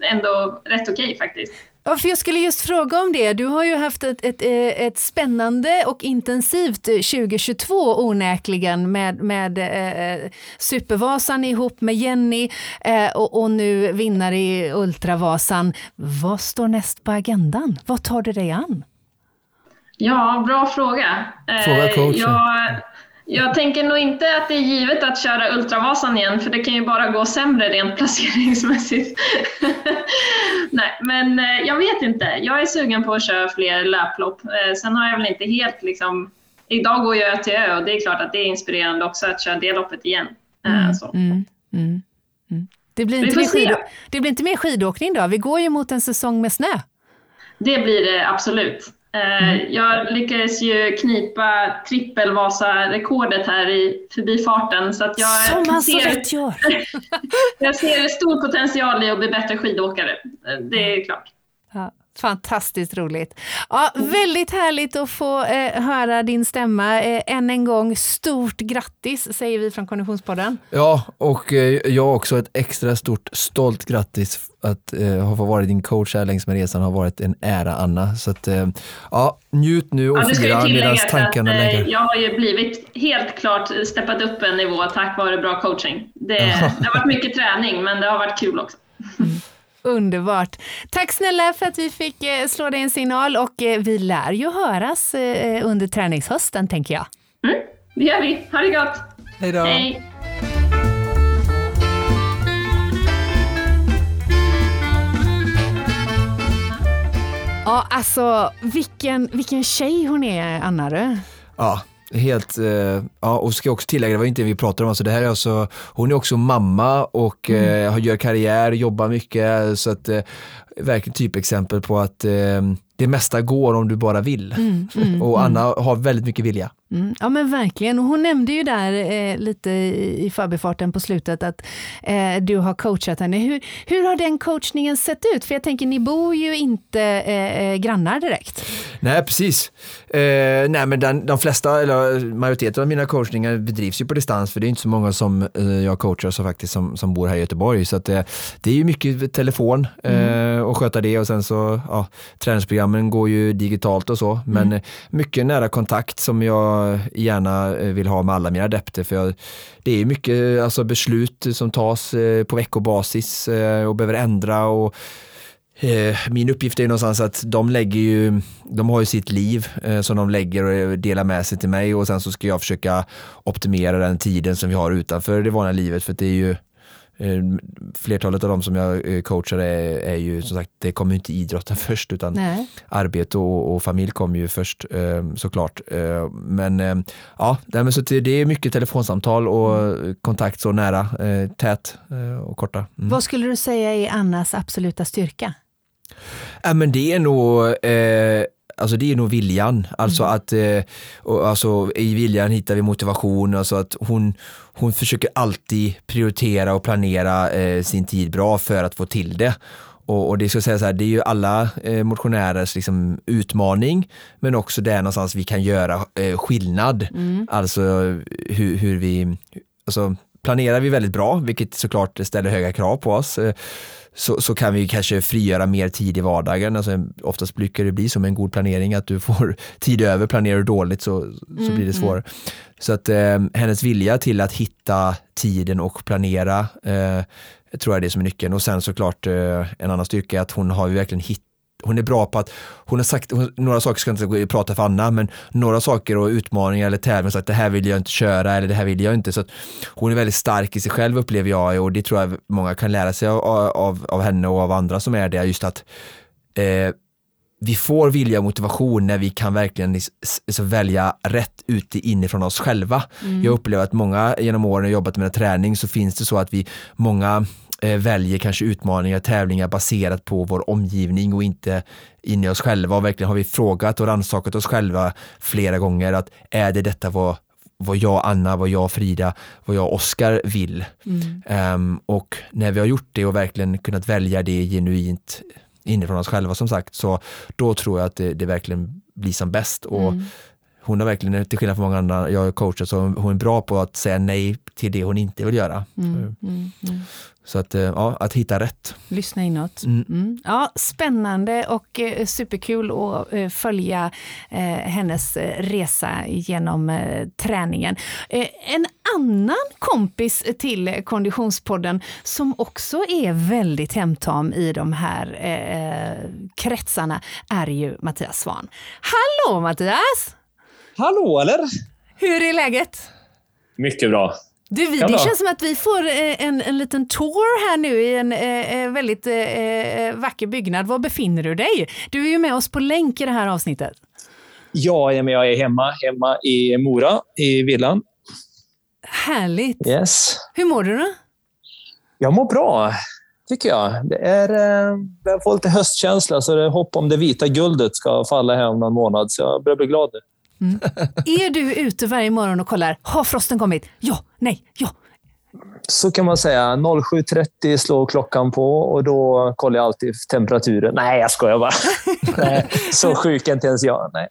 ändå rätt okej faktiskt. Ja, för jag skulle just fråga om det. Du har ju haft ett, ett, eh, ett spännande och intensivt eh, 2022 onäkligen med, med eh, Supervasan ihop med Jenny eh, och, och nu vinnare i Ultravasan. Vad står näst på agendan? Vad tar du dig an? Ja, bra fråga. Eh, Fråga coachen. Jag, jag tänker nog inte att det är givet att köra Ultravasan igen, för det kan ju bara gå sämre rent placeringsmässigt. Nej, men eh, jag vet inte. Jag är sugen på att köra fler löplopp. Eh, Sen har jag väl inte helt liksom... Idag går jag till ö och det är klart att det är inspirerande också att köra det loppet igen. Eh, Så. Mm, mm, mm. Det, blir Vi inte får mer se. skid, det blir inte mer skidåkning då? Vi går ju mot en säsong med snö. Det blir det absolut. Eh, Jag lyckades ju knipa trippelvasa-rekordet här i förbifarten. Så att jag, Som man så ser, rätt gör. jag ser stor potential i att bli bättre skidåkare. Eh, Det är klart. Fantastiskt roligt. Ja, väldigt härligt att få eh, höra din stämma. Eh, än en gång, stort grattis säger vi från Konditionspodden. Ja, och eh, jag också ett extra stort stolt grattis att eh, ha fått vara din coach här längs med resan har varit en ära Anna. Så att, eh, ja, njut nu och Ja, fira medan att tankarna eh, lägger. jag har ju blivit helt klart steppat upp en nivå tack vare bra coaching. Det, det har varit mycket träning, men det har varit kul också. Underbart. Tack snälla för att vi fick eh, slå dig en signal och eh, vi lär ju höras eh, under träningshösten tänker jag. Det gör vi. Ha det gott! Hej då! Hej! Ja, alltså vilken, vilken tjej hon är, Anna du. Ja, helt, eh, ja och ska också tillägga, det var inte det vi pratade om, alltså det här är alltså, hon är också mamma och mm. eh, gör karriär, jobbar mycket, så att eh, verkligen typexempel på att eh, det mesta går om du bara vill. Mm, mm, och Anna mm. har väldigt mycket vilja. Mm, ja men verkligen, och hon nämnde ju där eh, lite i, i förbifarten på slutet att eh, du har coachat henne. Hur, hur har den coachningen sett ut? För jag tänker, ni bor ju inte eh, eh grannar direkt. Nej, precis. Eh, nej, men den, de flesta, eller majoriteten av mina coachningar bedrivs ju på distans, för det är inte så många som jag coachar så faktiskt som, som bor här i Göteborg. Så att, det är ju mycket telefon mm. Och sköta det och sen så, ja, träningsprogrammen går ju digitalt och så, men mm. mycket nära kontakt som jag gärna eh, vill ha med alla mina adepter. För jag, det är mycket alltså, beslut som tas eh, på veckobasis eh, och behöver ändra. och min uppgift är någonstans att de lägger ju, de har ju sitt liv som de lägger och delar med sig till mig och sen så ska jag försöka optimera den tiden som vi har utanför det vanliga livet för det är ju Eh, flertalet av dem som jag eh, coachar är, är ju som sagt, det kommer inte idrotten först utan Nej. arbete och, och, familj kommer ju först eh, såklart. Men ja, så det är mycket telefonsamtal och kontakt så nära, tät och korta. Mm. Vad skulle du säga är Annas absoluta styrka? Ja, men det är nog eh, Alltså det är nog viljan, alltså mm. att eh, alltså, i viljan hittar vi motivation, alltså att hon, hon försöker alltid prioritera och planera eh, sin tid bra för att få till det. Och, och det ska säga så här, det är ju alla eh, motionärers liksom, utmaning, men också där någonstans vi kan göra eh, skillnad. Mm. Alltså hur, hur vi, alltså planerar vi väldigt bra, vilket såklart ställer höga krav på oss, eh, så, så kan vi kanske frigöra mer tid i vardagen. Alltså, oftast brukar det bli som en god planering, att du får tid över. Planerar du dåligt så, så mm, blir det mm. svårare. Så att eh, hennes vilja till att hitta tiden och planera eh, tror jag är det som är nyckeln. Och sen såklart eh, en annan styrka är att hon har ju verkligen hittat hon är bra på att, hon har sagt, hon, några saker ska jag inte prata för Anna, men några saker och utmaningar eller tävlingar, så att det här vill jag inte köra eller det här vill jag inte. Så hon är väldigt stark i sig själv upplever jag och det tror jag många kan lära sig av, av, av henne och av andra som är det, just att eh, vi får vilja och motivation när vi kan verkligen så välja rätt ute inifrån oss själva. Mm. Jag upplever att många genom åren jobbat med träning så finns det så att vi, många väljer kanske utmaningar, tävlingar baserat på vår omgivning och inte in i oss själva. Och verkligen har vi frågat och rannsakat oss själva flera gånger att är det detta vad, vad jag Anna, vad jag Frida, vad jag Oskar vill. Mm. Um, och när vi har gjort det och verkligen kunnat välja det genuint inifrån oss själva som sagt, så då tror jag att det, det verkligen blir som bäst. Och mm. Hon har verkligen, till skillnad från många andra jag har coachat, så hon är bra på att säga nej till det hon inte vill göra. Mm. Mm. mm. Så att, eh, ja, att hitta rätt. Lyssna inåt. Mm. Mm. Ja, spännande och eh, superkul att eh, följa hennes resa genom träningen. en annan kompis till Konditionspodden som också är väldigt hemtam i de här kretsarna är ju Mattias Svan. Hallå Mattias! Hallå eller? Hur är läget? Mycket bra. Du, vi, det känns som att vi får eh, en, en liten tour här nu i en eh, eh, väldigt eh, vacker byggnad. Var befinner du dig? Du är ju med oss på länk i det här avsnittet. Ja, jag är hemma, hemma i Mora, i villan. Härligt. Yes. Hur mår du då? Jag mår bra, tycker jag. Det är, jag får lite höstkänsla, så det är hopp om det vita guldet ska falla här om någon månad. Så jag börjar bli glad. Mm. Är du ute varje morgon och kollar, har frosten kommit? Ja, nej, ja. Så kan man säga. 07.30 slår klockan på och då kollar jag alltid temperaturen. Nej, jag skojar bara. så sjuk är inte ens jag. Nej.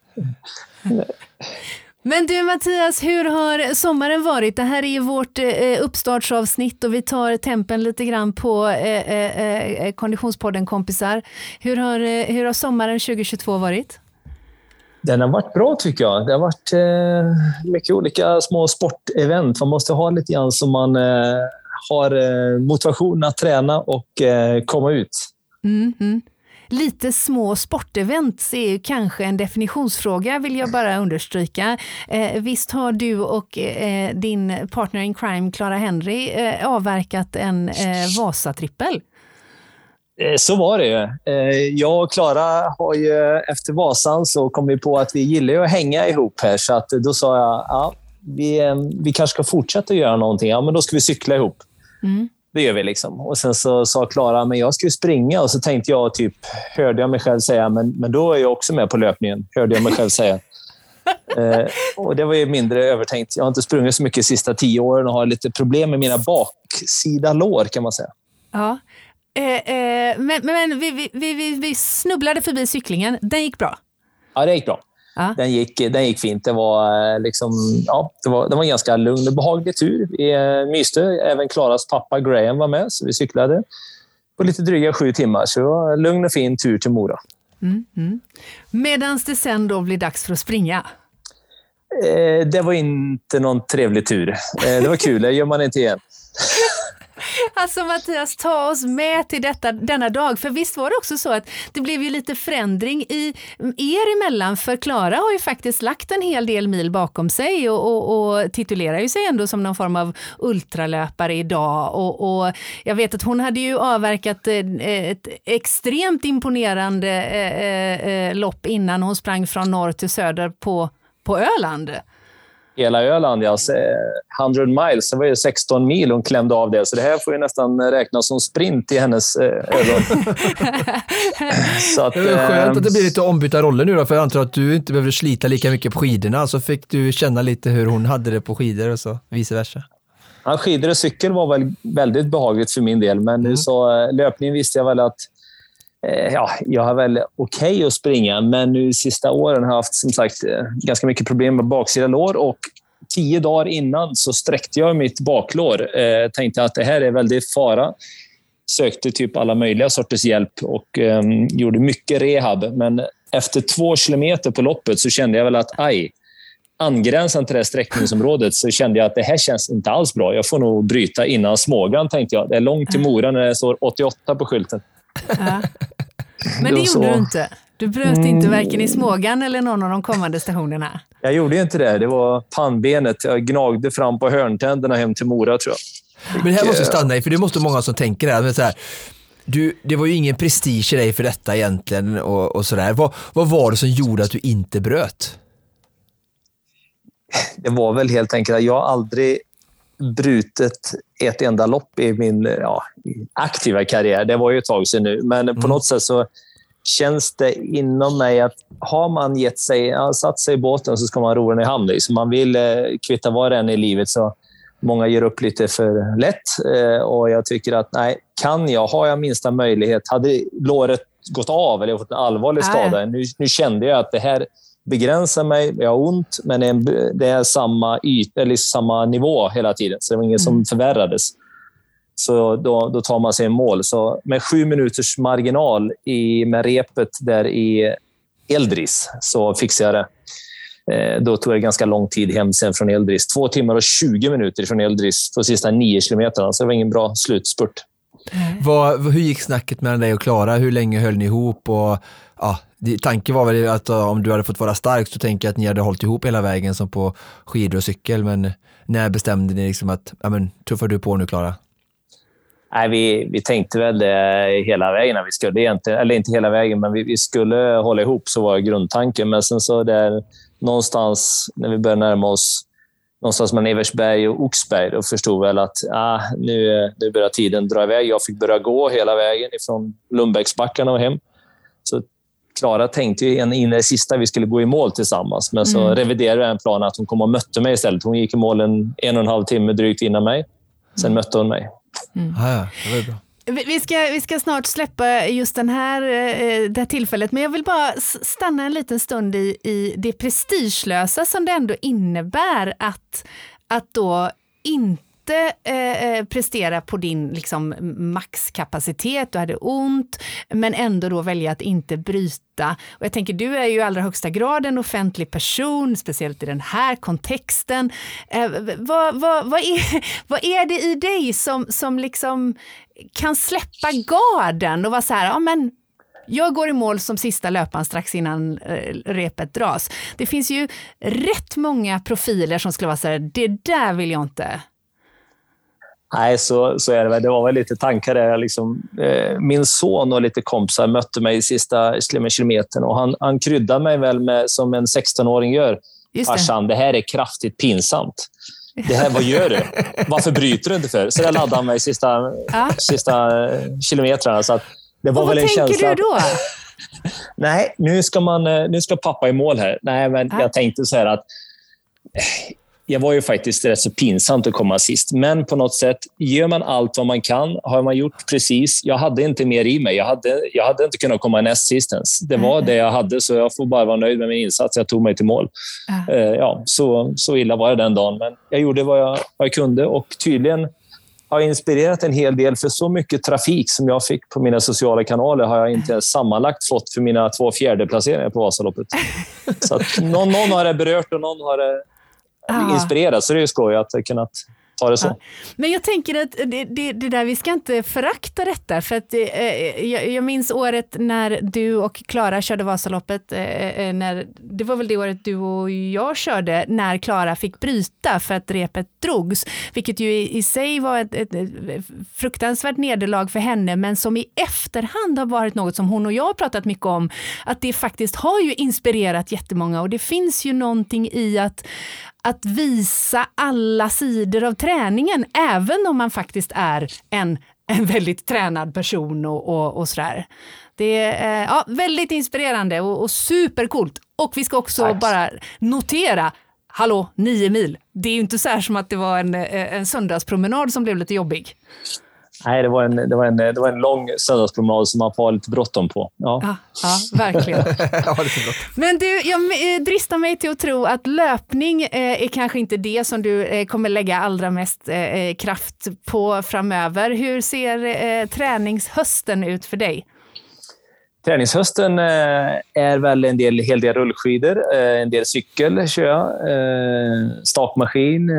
Men du Mattias, hur har sommaren varit? Det här är vårt eh, uppstartsavsnitt och vi tar tempen lite grann på eh, eh, eh Konditionspodden kompisar. Hur har, eh, hur har sommaren 2022 varit? Den har varit bra tycker jag. Det har varit eh, mycket olika små sportevent. Man måste ha lite grann så man eh, har eh, motivation att träna och eh, komma ut. Mm, mm. Lite små sportevent är kanske en definitionsfråga vill jag bara understryka. Eh, visst har du och eh, din partner in crime Clara Henry eh, avverkat en eh, Vasatrippel? Eh, så var det ju. Eh, jag och Klara har ju efter Vasan så kom vi på att vi gillar att hänga ihop här. Så att då sa jag, ja, vi, eh, vi kanske ska fortsätta göra någonting. Ja, men då ska vi cykla ihop. Mm. Det gör vi. liksom. Och Sen så sa Klara, men jag ska ju springa. Och så tänkte jag, typ, hörde jag mig själv säga, men, men då är jag också med på löpningen. Hörde jag mig själv säga. eh, och Det var ju mindre övertänkt. Jag har inte sprungit så mycket de sista tio åren och har lite problem med mina baksida lår, kan man säga. Ja. Eh, eh, men men vi, vi, vi, vi snubblade förbi cyklingen. Den gick bra? Ja, det gick bra. Ja. Den, gick, den gick fint. Det var, eh, liksom, ja, det var, det var en ganska lugn och behaglig tur. Vi eh, myste. Även Klaras pappa Graham var med, så vi cyklade på lite dryga sju timmar. Så det var en lugn och fin tur till Mora. Mm, mm. Medan det sen då blir dags för att springa? Eh, det var inte någon trevlig tur. Eh, det var kul, det gör man inte igen. Alltså Mattias, ta oss med till detta, denna dag. För visst var det också så att det blev ju lite förändring i er emellan. För Klara har ju faktiskt lagt en hel del mil bakom sig och, och, och titulerar ju sig ändå som någon form av ultralöpare idag. Och, och jag vet att hon hade ju avverkat eh, ett extremt imponerande eh, eh, lopp innan hon sprang från norr till söder på, på Öland hela Öland. Ja. 100 miles, det var ju 16 mil hon klämde av det. Så det här får ju nästan räknas som sprint i hennes eh, ögon. så att, det är skönt att det blir lite ombytta roller nu då, för jag antar att du inte behöver slita lika mycket på skidorna. Så fick du känna lite hur hon hade det på skidor och så vice versa. Ja, skidor och cykel var väl väldigt behagligt för min del, men mm. så eh, löpning visste jag väl att Eh, ja, jag har väl okej okay att springa, men nu sista åren har jag haft som sagt eh, ganska mycket problem med baksida lår och tio dagar innan så sträckte jag mitt baklår. Eh, tänkte att det här är väldigt fara. Sökte typ alla möjliga sorters hjälp och eh, gjorde mycket rehab. Men efter två kilometer på loppet så kände jag väl att aj, angränsande till det här sträckningsområdet så kände jag att det här känns inte alls bra. Jag får nog bryta innan Smågan, tänkte jag. Det är långt till Mora när det står 88 på skylten. Ja. Men det gjorde du inte? Du bröt mm. inte varken i Smågan eller någon av de kommande stationerna? Jag gjorde inte det. Det var pannbenet. Jag gnagde fram på hörntänderna hem till Mora, tror jag. Men det här måste stanna i, för det måste många som tänker det här. Men så här du, det var ju ingen prestige i dig för detta egentligen och, och sådär. Vad, vad var det som gjorde att du inte bröt? Det var väl helt enkelt att jag aldrig brutit ett enda lopp i min ja, aktiva karriär. Det var ju ett tag sedan nu, men mm. på något sätt så känns det inom mig att har man gett sig, satt sig i båten så ska man ro den i hamn. Liksom. Man vill eh, kvitta vad det än i livet. så Många ger upp lite för lätt eh, och jag tycker att nej, kan jag, har jag minsta möjlighet. Hade låret gått av eller fått en allvarlig skada, nu, nu kände jag att det här begränsar mig, jag har ont, men det är samma, yta, eller samma nivå hela tiden. Så det var inget mm. som förvärrades. Så då, då tar man sig en mål. Så med sju minuters marginal i, med repet där i Eldris så fixade jag det. Eh, då tog det ganska lång tid hem sen från Eldris. Två timmar och 20 minuter från Eldris de sista nio kilometerna. Så det var ingen bra slutspurt. Vad, hur gick snacket mellan dig och Klara? Hur länge höll ni ihop? Och, ja, tanken var väl att om du hade fått vara stark så tänker jag att ni hade hållit ihop hela vägen som på skidor och cykel. Men när bestämde ni liksom att, ja men tuffar du på nu Klara? Nej, vi, vi tänkte väl det hela vägen. Vi skulle egentligen, eller inte hela vägen, men vi, vi skulle hålla ihop, så var grundtanken. Men sen så där någonstans när vi började närma oss någonstans mellan Eversberg och Oxberg, då förstod väl att ah, nu, nu börjar tiden dra iväg. Jag fick börja gå hela vägen från Lundbäcksbackarna och hem. Så Klara tänkte ju in, in i det sista vi skulle gå i mål tillsammans, men så mm. reviderade jag en plan att hon kom och mötte mig istället. Hon gick i mål en, en och en halv timme drygt innan mig. Sen mm. mötte hon mig. Mm. Ah, ja, det var bra. Vi ska, vi ska snart släppa just den här, eh, det här tillfället, men jag vill bara stanna en liten stund i, i det prestigelösa som det ändå innebär att, att då inte eh, eh, prestera på din liksom, maxkapacitet, du hade ont, men ändå då välja att inte bryta. Och jag tänker, du är ju i allra högsta grad en offentlig person, speciellt i den här kontexten. Eh, vad, vad, vad, är, vad är det i dig som, som liksom kan släppa garden och vara så här, ja men jag går i mål som sista löparen strax innan eh, repet dras. Det finns ju rätt många profiler som skulle vara så här, det där vill jag inte Nej, så, så är det väl. Det var väl lite tankar där. Liksom, eh, min son och lite kompisar mötte mig i sista kilometern och han, han kryddade mig väl med, som en 16-åring gör. Just det. Farsan, det här är kraftigt pinsamt. Det här, vad gör du? Varför bryter du inte för? Så jag laddade han mig sista, Ja. sista eh, kilometrarna. Så att det var Och väl vad en tänker känsla du då? Nej, nu ska, man, eh, nu ska pappa i mål här. Nej, men Ja. jag tänkte så här att eh, jag var ju faktiskt rätt så pinsamt att komma sist. Men på något sätt, gör man allt vad man kan, har man gjort precis. Jag hade inte mer i mig. Jag hade, jag hade inte kunnat komma näst sist ens. Det var Mm. det jag hade, så jag får bara vara nöjd med min insats. Jag tog mig till mål. Ja. Eh, Ja, så, så illa var det den dagen. Men jag gjorde vad jag, vad jag kunde och tydligen har inspirerat en hel del. För så mycket trafik som jag fick på mina sociala kanaler har jag inte sammanlagt fått för mina två fjärdeplaceringar på Vasaloppet. Så att någon, någon har det berört och någon har det Ja. inspirerat. Så det är ju skoj att jag kunnat ta det så. Ja. Men jag tänker att det, det, det där, vi ska inte förakta detta. För att, eh, jag, jag minns året när du och Klara körde Vasaloppet. Eh, eh, när, det var väl det året du och jag körde, när Klara fick bryta för att repet drogs. Vilket ju i, i sig var ett, ett, ett fruktansvärt nederlag för henne, men som i efterhand har varit något som hon och jag har pratat mycket om. Att det faktiskt har ju inspirerat jättemånga och det finns ju någonting i att att visa alla sidor av träningen, även om man faktiskt är en, en väldigt tränad person och, och, och sådär. Det är eh, ja, väldigt inspirerande och, och supercoolt. Och vi ska också Tack. bara notera, hallå, nio mil. Det är ju inte så här som att det var en, eh, en söndagspromenad som blev lite jobbig. Nej, det var, en, det, var en, det var en lång söndagspromenad som man får ha lite bråttom på. Ja. Ja, ja verkligen. Men du, jag eh, dristar mig till att tro att löpning eh, är kanske inte det som du eh, kommer lägga allra mest kraft på framöver. Hur ser träningshösten ut för dig? Träningshösten eh, är väl en del, hel del rullskidor, eh, en del cykel kör jag, eh, stakmaskin.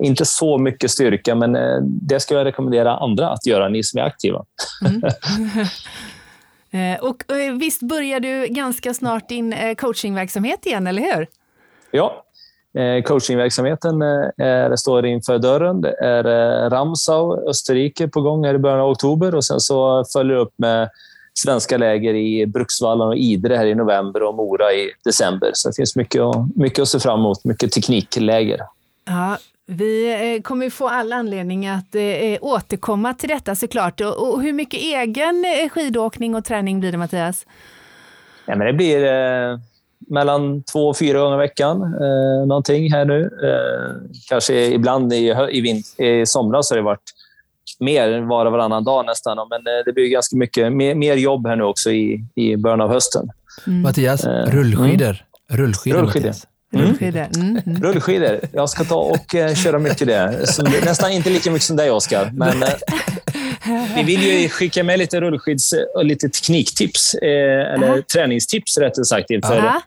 Inte så mycket styrka, men det ska jag rekommendera andra att göra, ni som är aktiva. Eh, och visst börjar du ganska snart din coachingverksamhet igen, eller hur? Ja, coachingverksamheten är, står inför dörren. Det är Ramsau, Österrike på gång här i början av oktober och sen så följer det upp med svenska läger i Bruksvallen och Idre här i november och Mora i december. Så det finns mycket att, mycket att se fram emot, mycket teknikläger. Ja, vi eh, kommer få all anledning att eh, återkomma till detta såklart. Och, hur mycket egen eh, skidåkning och träning blir det, Mattias? Ja, men det blir eh, mellan två och fyra gånger i veckan. Eh, någonting här nu. Eh, kanske ibland i, i, vin- i somras har det varit mer var och varannan dag nästan. Men eh, det blir ganska mycket mer, mer jobb här nu också i, i början av hösten. Mattias, Eh, rullskidor. Rullskidor, Rullskidor. Mattias. Rullskidor. Mm. Mm. Rullskidor. Jag ska ta och eh, köra mycket det. Som, nästan inte lika mycket som dig, Oskar. Men eh, vi vill ju skicka med lite rullskids och lite tekniktips. Eh, eller Aha. träningstips, rättare sagt, inför, Ja.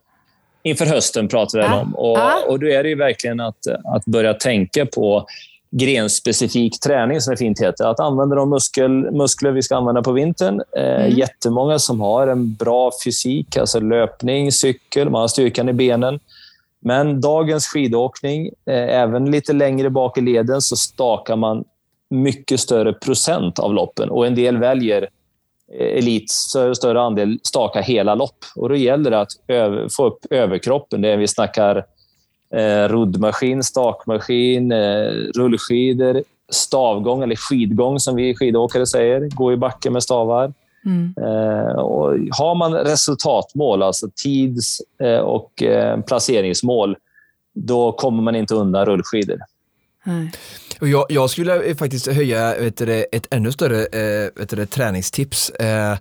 inför hösten pratar vi om. Och, och då är det ju verkligen att, att börja tänka på grenspecifik träning, som det fint heter. Att använda de muskel, muskler vi ska använda på vintern. Eh, Mm. Jättemånga som har en bra fysik, alltså löpning, cykel, man har styrkan i benen. Men dagens skidåkning, eh, även lite längre bak i leden, så stakar man mycket större procent av loppen. Och en del väljer eh, elit, större, större andel staka hela lopp. Och då gäller det att över, få upp överkroppen. Det är, vi snackar eh, roddmaskin, stakmaskin, eh, rullskidor, stavgång eller skidgång som vi skidåkare säger. Gå i backen med stavar. Mm. Eh, och har man resultatmål, alltså tids eh, och eh, placeringsmål, då kommer man inte undan rullskidor. Nej. Och jag, jag skulle eh, faktiskt höja vet du, ett ännu större eh, vet du, träningstips. Eh,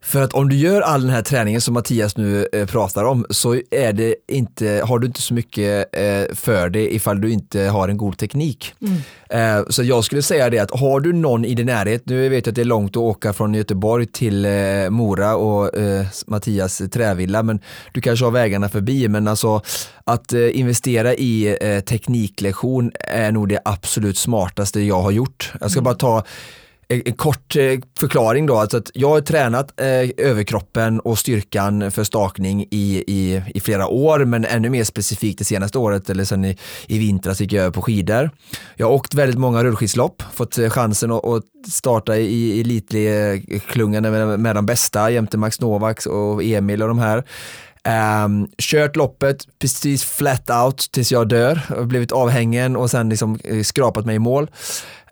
för att om du gör all den här träningen som Mattias nu pratar om så är det inte, har du inte så mycket för det ifall du inte har en god teknik. Eh, så jag skulle säga det att har du någon i din närhet, nu vet jag att det är långt att åka från Göteborg till Mora och Mattias trävilla, men du kanske har vägarna förbi, men alltså att investera i tekniklektion är nog det absolut smartaste jag har gjort. Jag ska bara ta en, en kort eh, förklaring då, alltså att jag har tränat eh, överkroppen och styrkan för stakning i, i, i flera år, men ännu mer specifikt det senaste året, eller sen i, i vintras gick jag över på skidor. Jag har åkt väldigt många rullskidslopp, fått eh, chansen att, att starta i elitklungan med, med de bästa, jämte Max Novak och Emil och de här. Um, kört loppet precis flat out tills jag dör, blivit avhängen och sen liksom eh, skrapat mig i mål.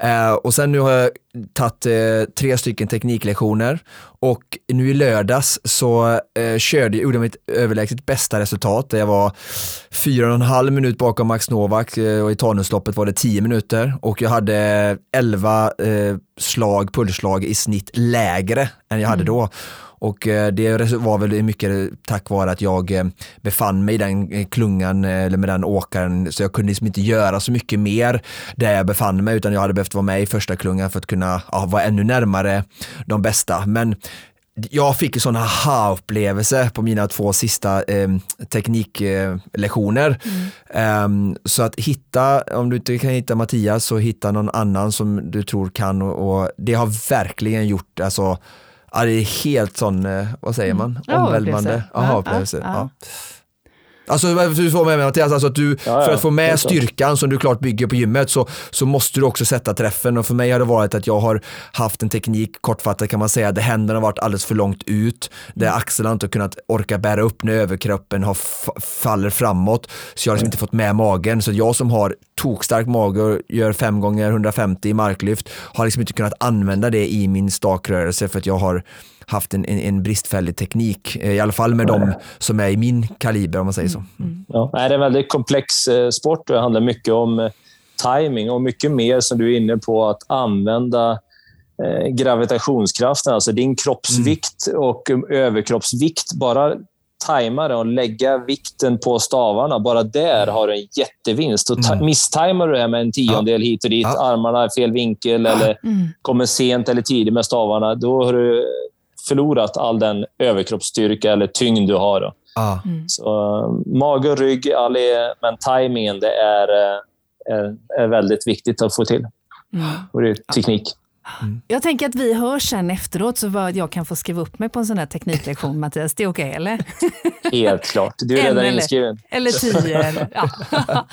Uh, och sen nu har jag tagit uh, tre stycken tekniklektioner och nu i lördags så uh, körde, gjorde jag mitt överlägset bästa resultat. Jag var fyra och en halv minut bakom Max Novak och i Tanusloppet var det tio minuter och jag hade elva slag, pulsslag i snitt lägre än jag hade mm. då. Och eh, det var väl mycket tack vare att jag eh, befann mig i den eh, klungan eller med den åkaren så jag kunde liksom inte göra så mycket mer där jag befann mig utan jag hade behövt vara med i första klungan för att kunna ja, vara ännu närmare de bästa. Men jag fick en sån aha-upplevelse på mina två sista eh, tekniklektioner. Mm. Eh, så att hitta, om du inte kan hitta Mattias så hitta någon annan som du tror kan och, och det har verkligen gjort alltså Ja, det är helt sån, eh, vad säger man, mm. omvälvande aha-upplevelse. Ja, ja. Alltså du får med mig Mattias, alltså att du, ja, för att få med styrkan som du klart bygger på gymmet så, så måste du också sätta träffen. Och för mig har det varit att jag har haft en teknik, kortfattat kan man säga, där händerna har varit alldeles för långt ut, där mm. axlarna inte har kunnat orka bära upp när överkroppen har faller framåt, så jag har liksom inte fått med magen. Så jag som har tokstark mage och gör 5 gånger 150 i marklyft har liksom inte kunnat använda det i min stakrörelse för att jag har haft en, en, en bristfällig teknik, eh, i alla fall med de som är i min kaliber om man säger så. Mm. mm. Ja, det är en väldigt komplex eh, sport och det handlar mycket om eh, timing och mycket mer som du är inne på att använda gravitationskraften, alltså din kroppsvikt mm. och överkroppsvikt. Bara tajma det och lägga vikten på stavarna. Bara där har du en jättevinst. Och mm. Misstajmar du det med en tiondel ja. hit och dit, ja. armarna i fel vinkel eller mm. kommer sent eller tidigt med stavarna, då har du förlorat all den överkroppsstyrka eller tyngd du har. Då. Ah. Mm. Så, mage och rygg, all är, men tajmingen det är, är, eh, är, väldigt viktigt att få till. Mm. Och det är teknik. Mm. Jag tänker att vi hörs sen efteråt så att jag kan få skriva upp mig på en sån här tekniklektion Mattias. Det är okej okay, eller? Helt klart. Du är redan eller, inskriven. Eller tio. ja.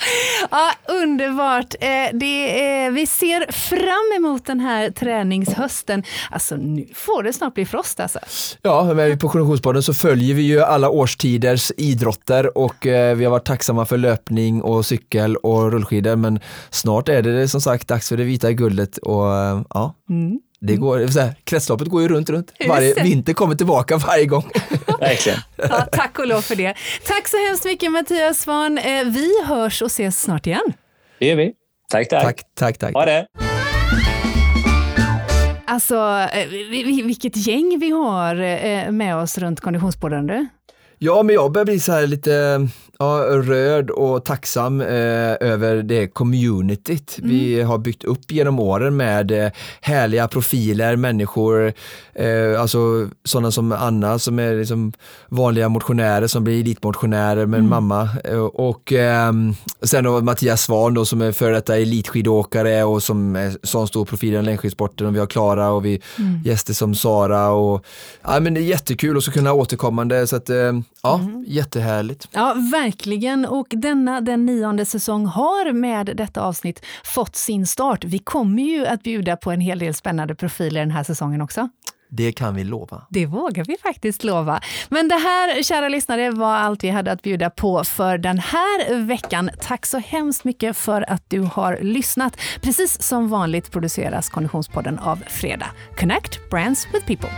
ja, underbart. Eh, det är, vi ser fram emot den här träningshösten. Alltså nu får det snart bli frost alltså. Ja, men på Konditionspodden så följer vi ju alla årstiders idrotter och eh, vi har varit tacksamma för löpning och cykel och rullskidor men snart är det som sagt dags för det vita guldet och eh, ja, Mm. Det går, så här, kretsloppet går ju runt, runt. Varje vinter kommer tillbaka varje gång. Verkligen. Ja, tack och lov för det. Tack så hemskt mycket Mattias Svahn. Eh, vi hörs och ses snart igen. Det gör vi. Tack, tack. Tack, tack, tack. Ha det. Alltså, eh, vilket gäng vi har eh, med oss runt Konditionspodden. Ja, men jag börjar bli så här lite ja, rörd och tacksam eh, över det communityt mm. vi har byggt upp genom åren med eh, härliga profiler, människor, eh, alltså sådana som Anna som är liksom vanliga motionärer som blir elitmotionärer med mm. mamma eh, och ehm, sen då Mattias Svan då som är före detta elitskidåkare och som är sån stor profil i längdskidsporten och vi har Klara och vi mm. gäster som Sara och ja men det är jättekul och så kunna återkommande så att eh, ja, mm. jättehärligt. Ja, verkligen. Och denna, den nionde säsong har med detta avsnitt fått sin start. Vi kommer ju att bjuda på en hel del spännande profiler den här säsongen också. Det kan vi lova. Det vågar vi faktiskt lova. Men det här, kära lyssnare, var allt vi hade att bjuda på för den här veckan. Tack så hemskt mycket för att du har lyssnat. Precis som vanligt produceras Konditionspodden av Fredag. Connect Brands with People.